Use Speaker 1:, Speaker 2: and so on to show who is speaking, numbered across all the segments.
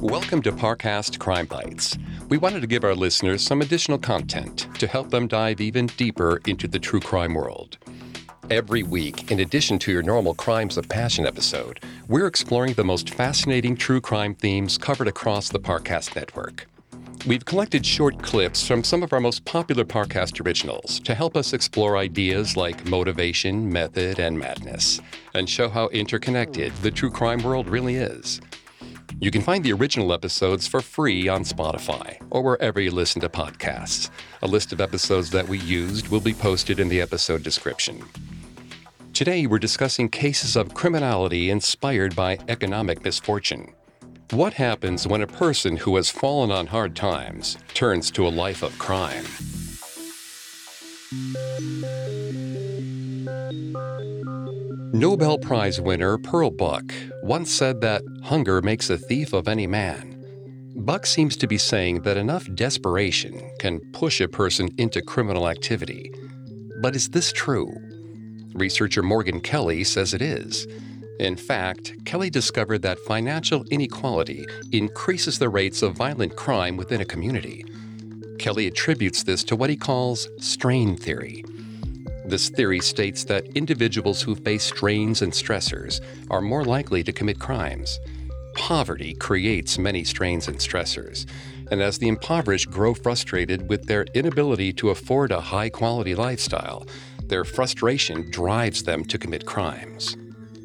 Speaker 1: Welcome to Parcast Crime Bites. We wanted to give our listeners some additional content to help them dive even deeper into the true crime world. Every week, in addition to your normal Crimes of Passion episode, we're exploring the most fascinating true crime themes covered across the Parcast network. We've collected short clips from some of our most popular Parcast originals to help us explore ideas like motivation, method, and madness, and show how interconnected the true crime world really is. You can find the original episodes for free on Spotify or wherever you listen to podcasts. A list of episodes that we used will be posted in the episode description. Today, we're discussing cases of criminality inspired by economic misfortune. What happens when a person who has fallen on hard times turns to a life of crime? Nobel Prize winner Pearl Buck once said that hunger makes a thief of any man. Buck seems to be saying that enough desperation can push a person into criminal activity. But is this true? Researcher Morgan Kelly says it is. In fact, Kelly discovered that financial inequality increases the rates of violent crime within a community. Kelly attributes this to what he calls strain theory this theory states that individuals who face strains and stressors are more likely to commit crimes. Poverty creates many strains and stressors, and as the impoverished grow frustrated with their inability to afford a high quality lifestyle, their frustration drives them to commit crimes.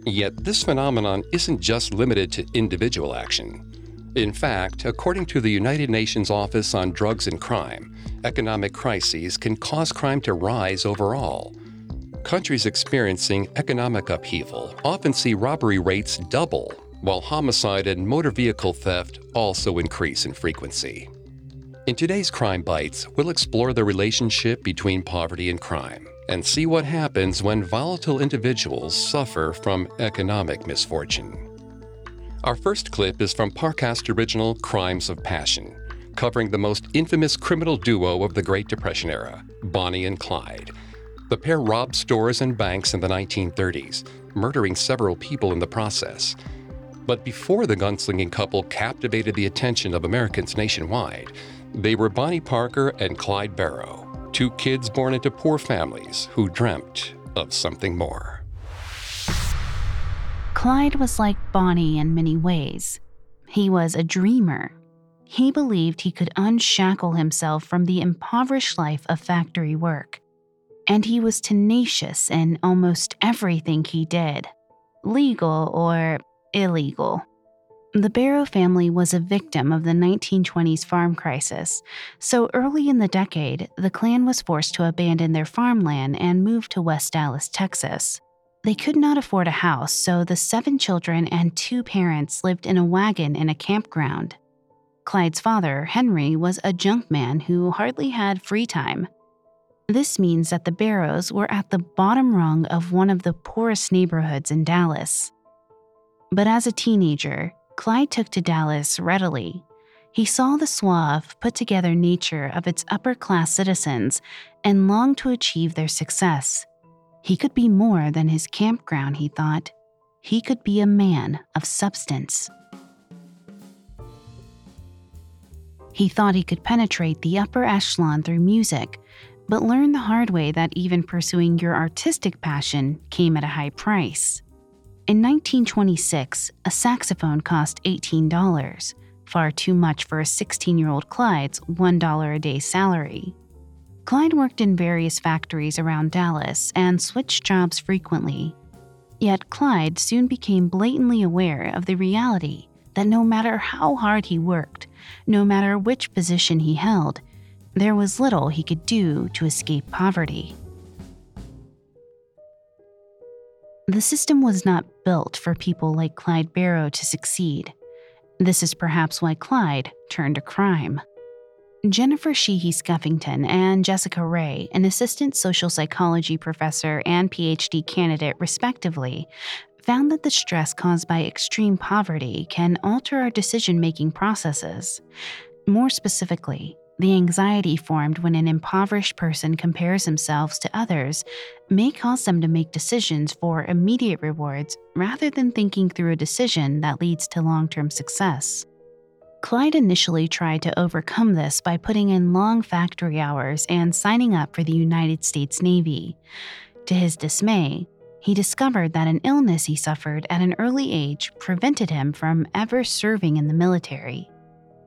Speaker 1: Yet, this phenomenon isn't just limited to individual action. In fact, according to the United Nations Office on Drugs and Crime, economic crises can cause crime to rise overall. Countries experiencing economic upheaval often see robbery rates double, while homicide and motor vehicle theft also increase in frequency. In today's Crime Bites, we'll explore the relationship between poverty and crime and see what happens when volatile individuals suffer from economic misfortune. Our first clip is from Parcast original Crimes of Passion, covering the most infamous criminal duo of the Great Depression era, Bonnie and Clyde. The pair robbed stores and banks in the 1930s, murdering several people in the process. But before the gunslinging couple captivated the attention of Americans nationwide, they were Bonnie Parker and Clyde Barrow, two kids born into poor families who dreamt of something more.
Speaker 2: Clyde was like Bonnie in many ways. He was a dreamer. He believed he could unshackle himself from the impoverished life of factory work. And he was tenacious in almost everything he did, legal or illegal. The Barrow family was a victim of the 1920s farm crisis, so early in the decade, the clan was forced to abandon their farmland and move to West Dallas, Texas. They could not afford a house, so the seven children and two parents lived in a wagon in a campground. Clyde's father, Henry, was a junk man who hardly had free time. This means that the Barrows were at the bottom rung of one of the poorest neighborhoods in Dallas. But as a teenager, Clyde took to Dallas readily. He saw the suave, put together nature of its upper class citizens and longed to achieve their success. He could be more than his campground, he thought. He could be a man of substance. He thought he could penetrate the upper echelon through music, but learned the hard way that even pursuing your artistic passion came at a high price. In 1926, a saxophone cost $18, far too much for a 16 year old Clyde's $1 a day salary. Clyde worked in various factories around Dallas and switched jobs frequently. Yet Clyde soon became blatantly aware of the reality that no matter how hard he worked, no matter which position he held, there was little he could do to escape poverty. The system was not built for people like Clyde Barrow to succeed. This is perhaps why Clyde turned to crime. Jennifer Sheehy Skeffington and Jessica Rea, an assistant social psychology professor and PhD candidate, respectively, found that the stress caused by extreme poverty can alter our decision making processes. More specifically, the anxiety formed when an impoverished person compares themselves to others may cause them to make decisions for immediate rewards rather than thinking through a decision that leads to long term success. Clyde initially tried to overcome this by putting in long factory hours and signing up for the United States Navy. To his dismay, he discovered that an illness he suffered at an early age prevented him from ever serving in the military.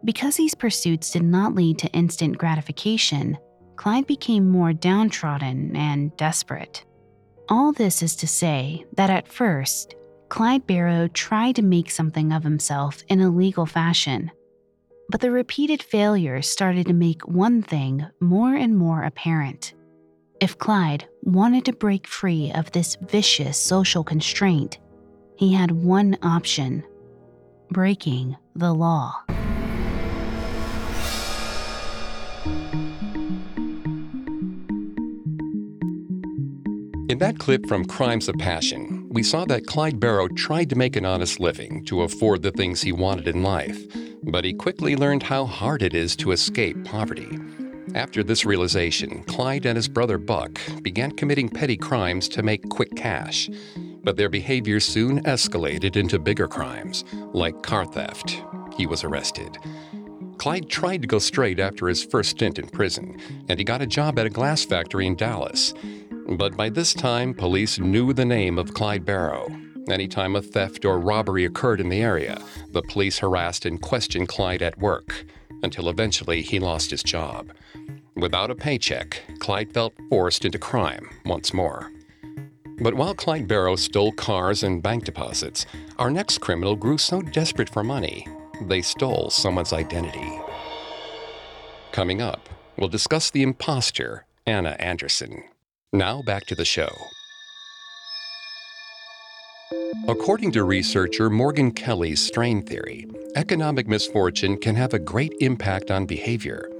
Speaker 2: Because these pursuits did not lead to instant gratification, Clyde became more downtrodden and desperate. All this is to say that at first, Clyde Barrow tried to make something of himself in a legal fashion. But the repeated failures started to make one thing more and more apparent. If Clyde wanted to break free of this vicious social constraint, he had one option breaking the law.
Speaker 1: In that clip from Crimes of Passion, we saw that Clyde Barrow tried to make an honest living to afford the things he wanted in life, but he quickly learned how hard it is to escape poverty. After this realization, Clyde and his brother Buck began committing petty crimes to make quick cash. But their behavior soon escalated into bigger crimes, like car theft. He was arrested. Clyde tried to go straight after his first stint in prison, and he got a job at a glass factory in Dallas. But by this time, police knew the name of Clyde Barrow. Anytime a theft or robbery occurred in the area, the police harassed and questioned Clyde at work, until eventually he lost his job. Without a paycheck, Clyde felt forced into crime once more. But while Clyde Barrow stole cars and bank deposits, our next criminal grew so desperate for money, they stole someone's identity. Coming up, we'll discuss the imposter, Anna Anderson. Now back to the show. According to researcher Morgan Kelly's strain theory, economic misfortune can have a great impact on behavior.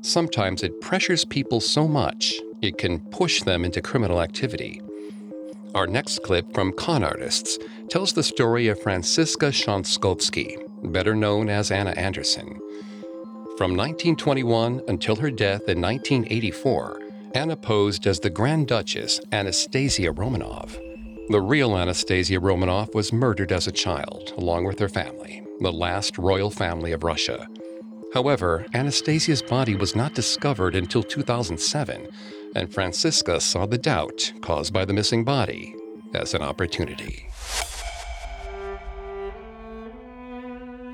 Speaker 1: Sometimes it pressures people so much it can push them into criminal activity. Our next clip from Con Artists tells the story of Franziska Schanskovsky, better known as Anna Anderson. From 1921 until her death in 1984, Anna posed as the Grand Duchess Anastasia Romanov. The real Anastasia Romanov was murdered as a child, along with her family, the last royal family of Russia. However, Anastasia's body was not discovered until 2007, and Franziska saw the doubt caused by the missing body as an opportunity.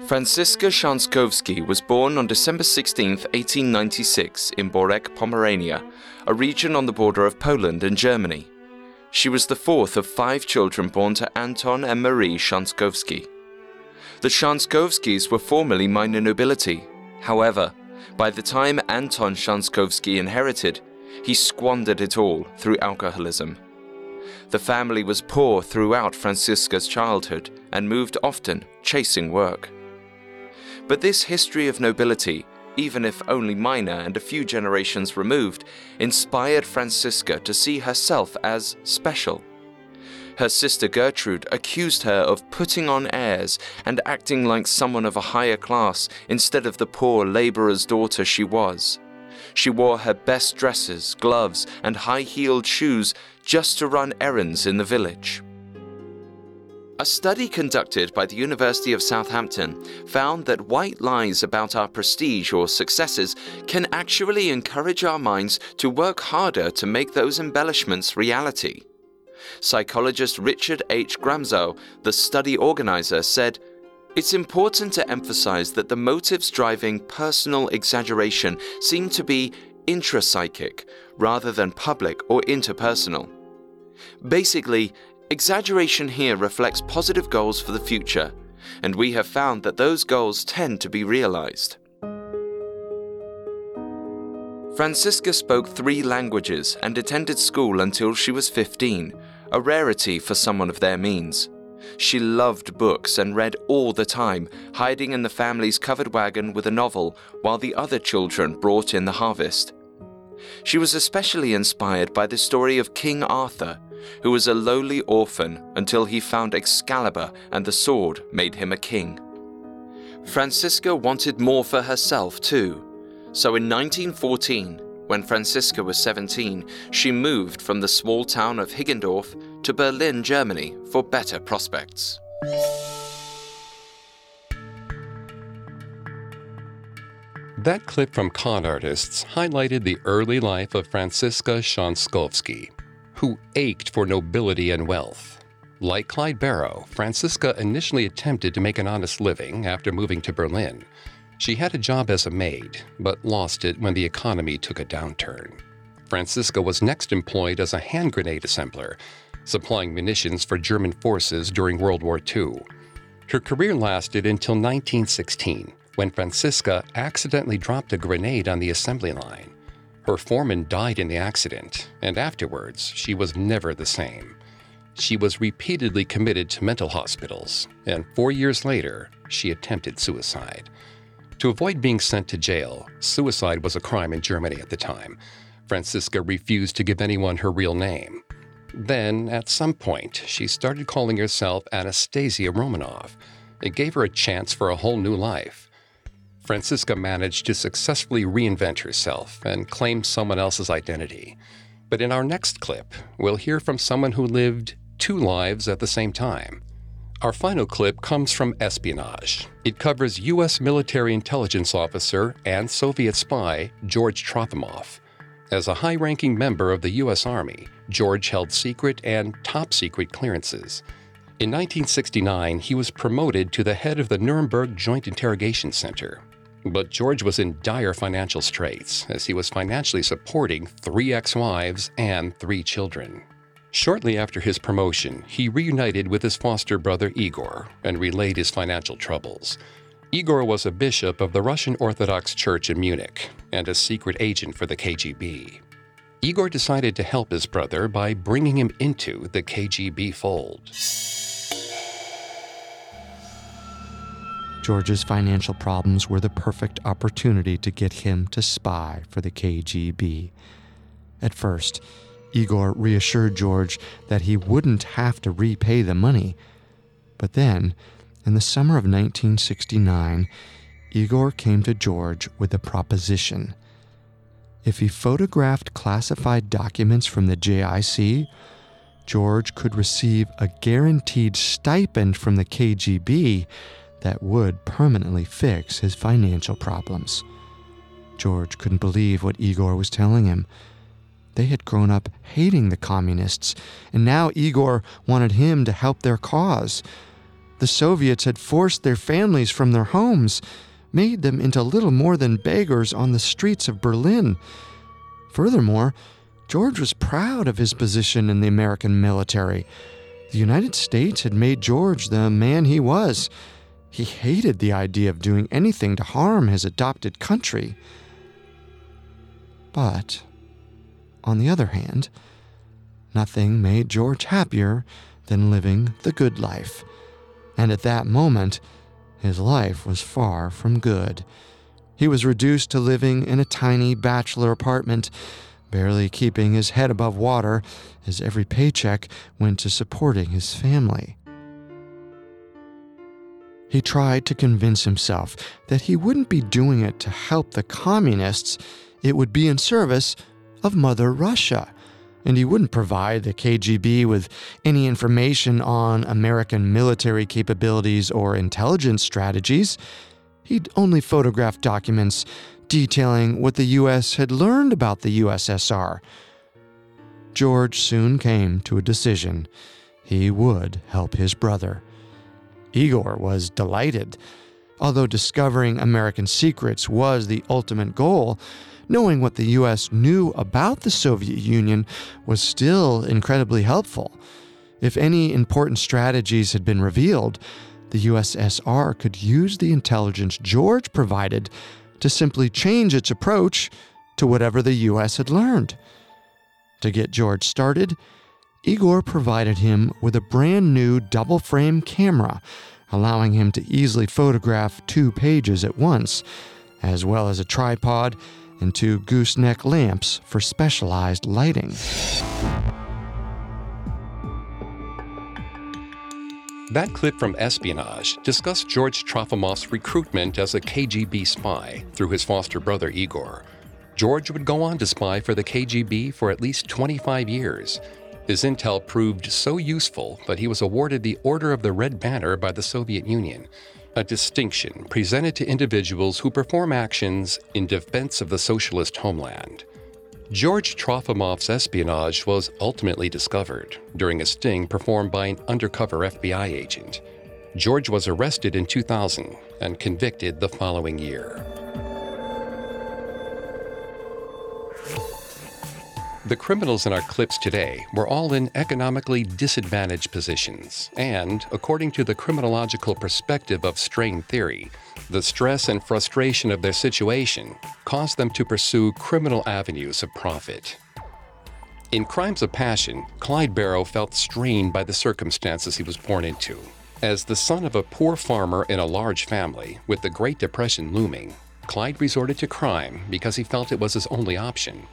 Speaker 3: Franziska Schanskovsky was born on December 16, 1896, in Borek, Pomerania, a region on the border of Poland and Germany. She was the fourth of five children born to Anton and Marie Schanskovsky. The Schanskovskys were formerly minor nobility. However, by the time Anton Schanskovsky inherited, he squandered it all through alcoholism. The family was poor throughout Franziska's childhood and moved often, chasing work. But this history of nobility, even if only minor and a few generations removed, inspired Franziska to see herself as special. Her sister Gertrude accused her of putting on airs and acting like someone of a higher class instead of the poor laborer's daughter she was. She wore her best dresses, gloves, and high heeled shoes just to run errands in the village. A study conducted by the University of Southampton found that white lies about our prestige or successes can actually encourage our minds to work harder to make those embellishments reality. Psychologist Richard H. Gramzow, the study organizer, said, it's important to emphasize that the motives driving personal exaggeration seem to be intrapsychic rather than public or interpersonal. Basically, Exaggeration here reflects positive goals for the future, and we have found that those goals tend to be realized. Franziska spoke three languages and attended school until she was 15, a rarity for someone of their means. She loved books and read all the time, hiding in the family's covered wagon with a novel while the other children brought in the harvest. She was especially inspired by the story of King Arthur, who was a lowly orphan until he found Excalibur and the sword made him a king. Franziska wanted more for herself too, so in 1914, when Franziska was 17, she moved from the small town of Higgendorf to Berlin, Germany for better prospects.
Speaker 1: That clip from Con Artists highlighted the early life of Franziska Schanskovsky, who ached for nobility and wealth. Like Clyde Barrow, Franziska initially attempted to make an honest living after moving to Berlin. She had a job as a maid, but lost it when the economy took a downturn. Franziska was next employed as a hand grenade assembler, supplying munitions for German forces during World War II. Her career lasted until 1916, when Franziska accidentally dropped a grenade on the assembly line. Her foreman died in the accident, and afterwards, she was never the same. She was repeatedly committed to mental hospitals, and four years later, she attempted suicide. To avoid being sent to jail, suicide was a crime in Germany at the time. Franziska refused to give anyone her real name. Then, at some point, she started calling herself Anastasia Romanov. It gave her a chance for a whole new life. Franziska managed to successfully reinvent herself and claim someone else's identity. But in our next clip, we'll hear from someone who lived two lives at the same time. Our final clip comes from Espionage. It covers U.S. military intelligence officer and Soviet spy George Trofimoff. As a high ranking member of the U.S. Army, George held secret and top secret clearances. In 1969, he was promoted to the head of the Nuremberg Joint Interrogation Center. But George was in dire financial straits as he was financially supporting three ex wives and three children. Shortly after his promotion, he reunited with his foster brother Igor and relayed his financial troubles. Igor was a bishop of the Russian Orthodox Church in Munich and a secret agent for the KGB. Igor decided to help his brother by bringing him into the KGB fold.
Speaker 4: George's financial problems were the perfect opportunity to get him to spy for the KGB. At first, Igor reassured George that he wouldn't have to repay the money. But then, in the summer of 1969, Igor came to George with a proposition. If he photographed classified documents from the JIC, George could receive a guaranteed stipend from the KGB that would permanently fix his financial problems. George couldn't believe what Igor was telling him. They had grown up hating the communists, and now Igor wanted him to help their cause. The Soviets had forced their families from their homes, made them into little more than beggars on the streets of Berlin. Furthermore, George was proud of his position in the American military. The United States had made George the man he was. He hated the idea of doing anything to harm his adopted country. But, on the other hand, nothing made George happier than living the good life and at that moment, his life was far from good. He was reduced to living in a tiny bachelor apartment, barely keeping his head above water, as every paycheck went to supporting his family. He tried to convince himself that he wouldn't be doing it to help the communists, it would be in service of Mother Russia and he wouldn't provide the KGB with any information on American military capabilities or intelligence strategies. He'd only photograph documents detailing what the U.S. had learned about the USSR. George soon came to a decision. He would help his brother. Igor was delighted. Although discovering American secrets was the ultimate goal, knowing what the US knew about the Soviet Union was still incredibly helpful. If any important strategies had been revealed, the USSR could use the intelligence George provided to simply change its approach to whatever the US had learned. To get George started, Igor provided him with a brand new double frame camera, allowing him to easily photograph two pages at once, as well as a tripod and two gooseneck lamps for specialized lighting.
Speaker 1: That clip from Espionage discussed George Trofimoff's recruitment as a KGB spy through his foster brother Igor. George would go on to spy for the KGB for at least 25 years. His intel proved so useful that he was awarded the Order of the Red Banner by the Soviet Union a distinction presented to individuals who perform actions in defense of the socialist homeland. George Trofimoff's espionage was ultimately discovered during a sting performed by an undercover FBI agent. George was arrested in 2000 and convicted the following year. The criminals in our clips today were all in economically disadvantaged positions, and, according to the criminological perspective of strain theory, the stress and frustration of their situation caused them to pursue criminal avenues of profit. In Crimes of Passion, Clyde Barrow felt strained by the circumstances he was born into. As the son of a poor farmer in a large family, with the Great Depression looming, Clyde resorted to crime because he felt it was his only option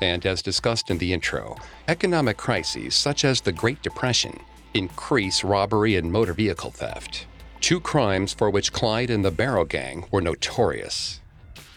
Speaker 1: and as discussed in the intro, economic crises such as the Great Depression increase robbery and motor vehicle theft, two crimes for which Clyde and the Barrow Gang were notorious.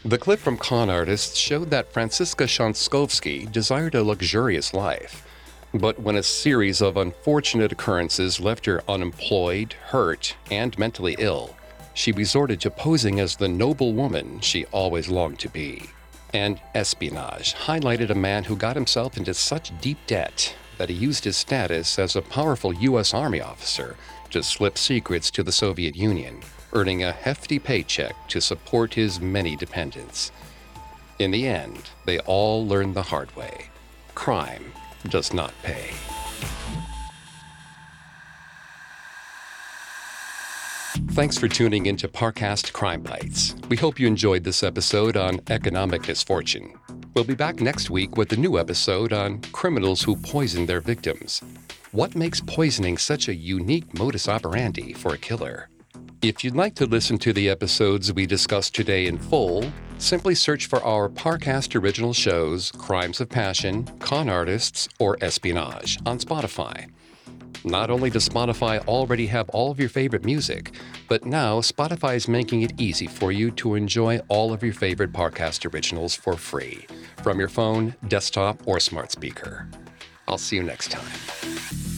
Speaker 1: The clip from Con Artists showed that Franziska Schanskovsky desired a luxurious life, but when a series of unfortunate occurrences left her unemployed, hurt, and mentally ill, she resorted to posing as the noble woman she always longed to be and espionage highlighted a man who got himself into such deep debt that he used his status as a powerful U.S. Army officer to slip secrets to the Soviet Union, earning a hefty paycheck to support his many dependents. In the end, they all learned the hard way crime does not pay. Thanks for tuning into Parcast Crime Bites. We hope you enjoyed this episode on economic misfortune. We'll be back next week with a new episode on criminals who poison their victims. What makes poisoning such a unique modus operandi for a killer? If you'd like to listen to the episodes we discussed today in full, simply search for our Parcast original shows, Crimes of Passion, Con Artists, or Espionage on Spotify. Not only does Spotify already have all of your favorite music, but now Spotify is making it easy for you to enjoy all of your favorite podcast originals for free from your phone, desktop, or smart speaker. I'll see you next time.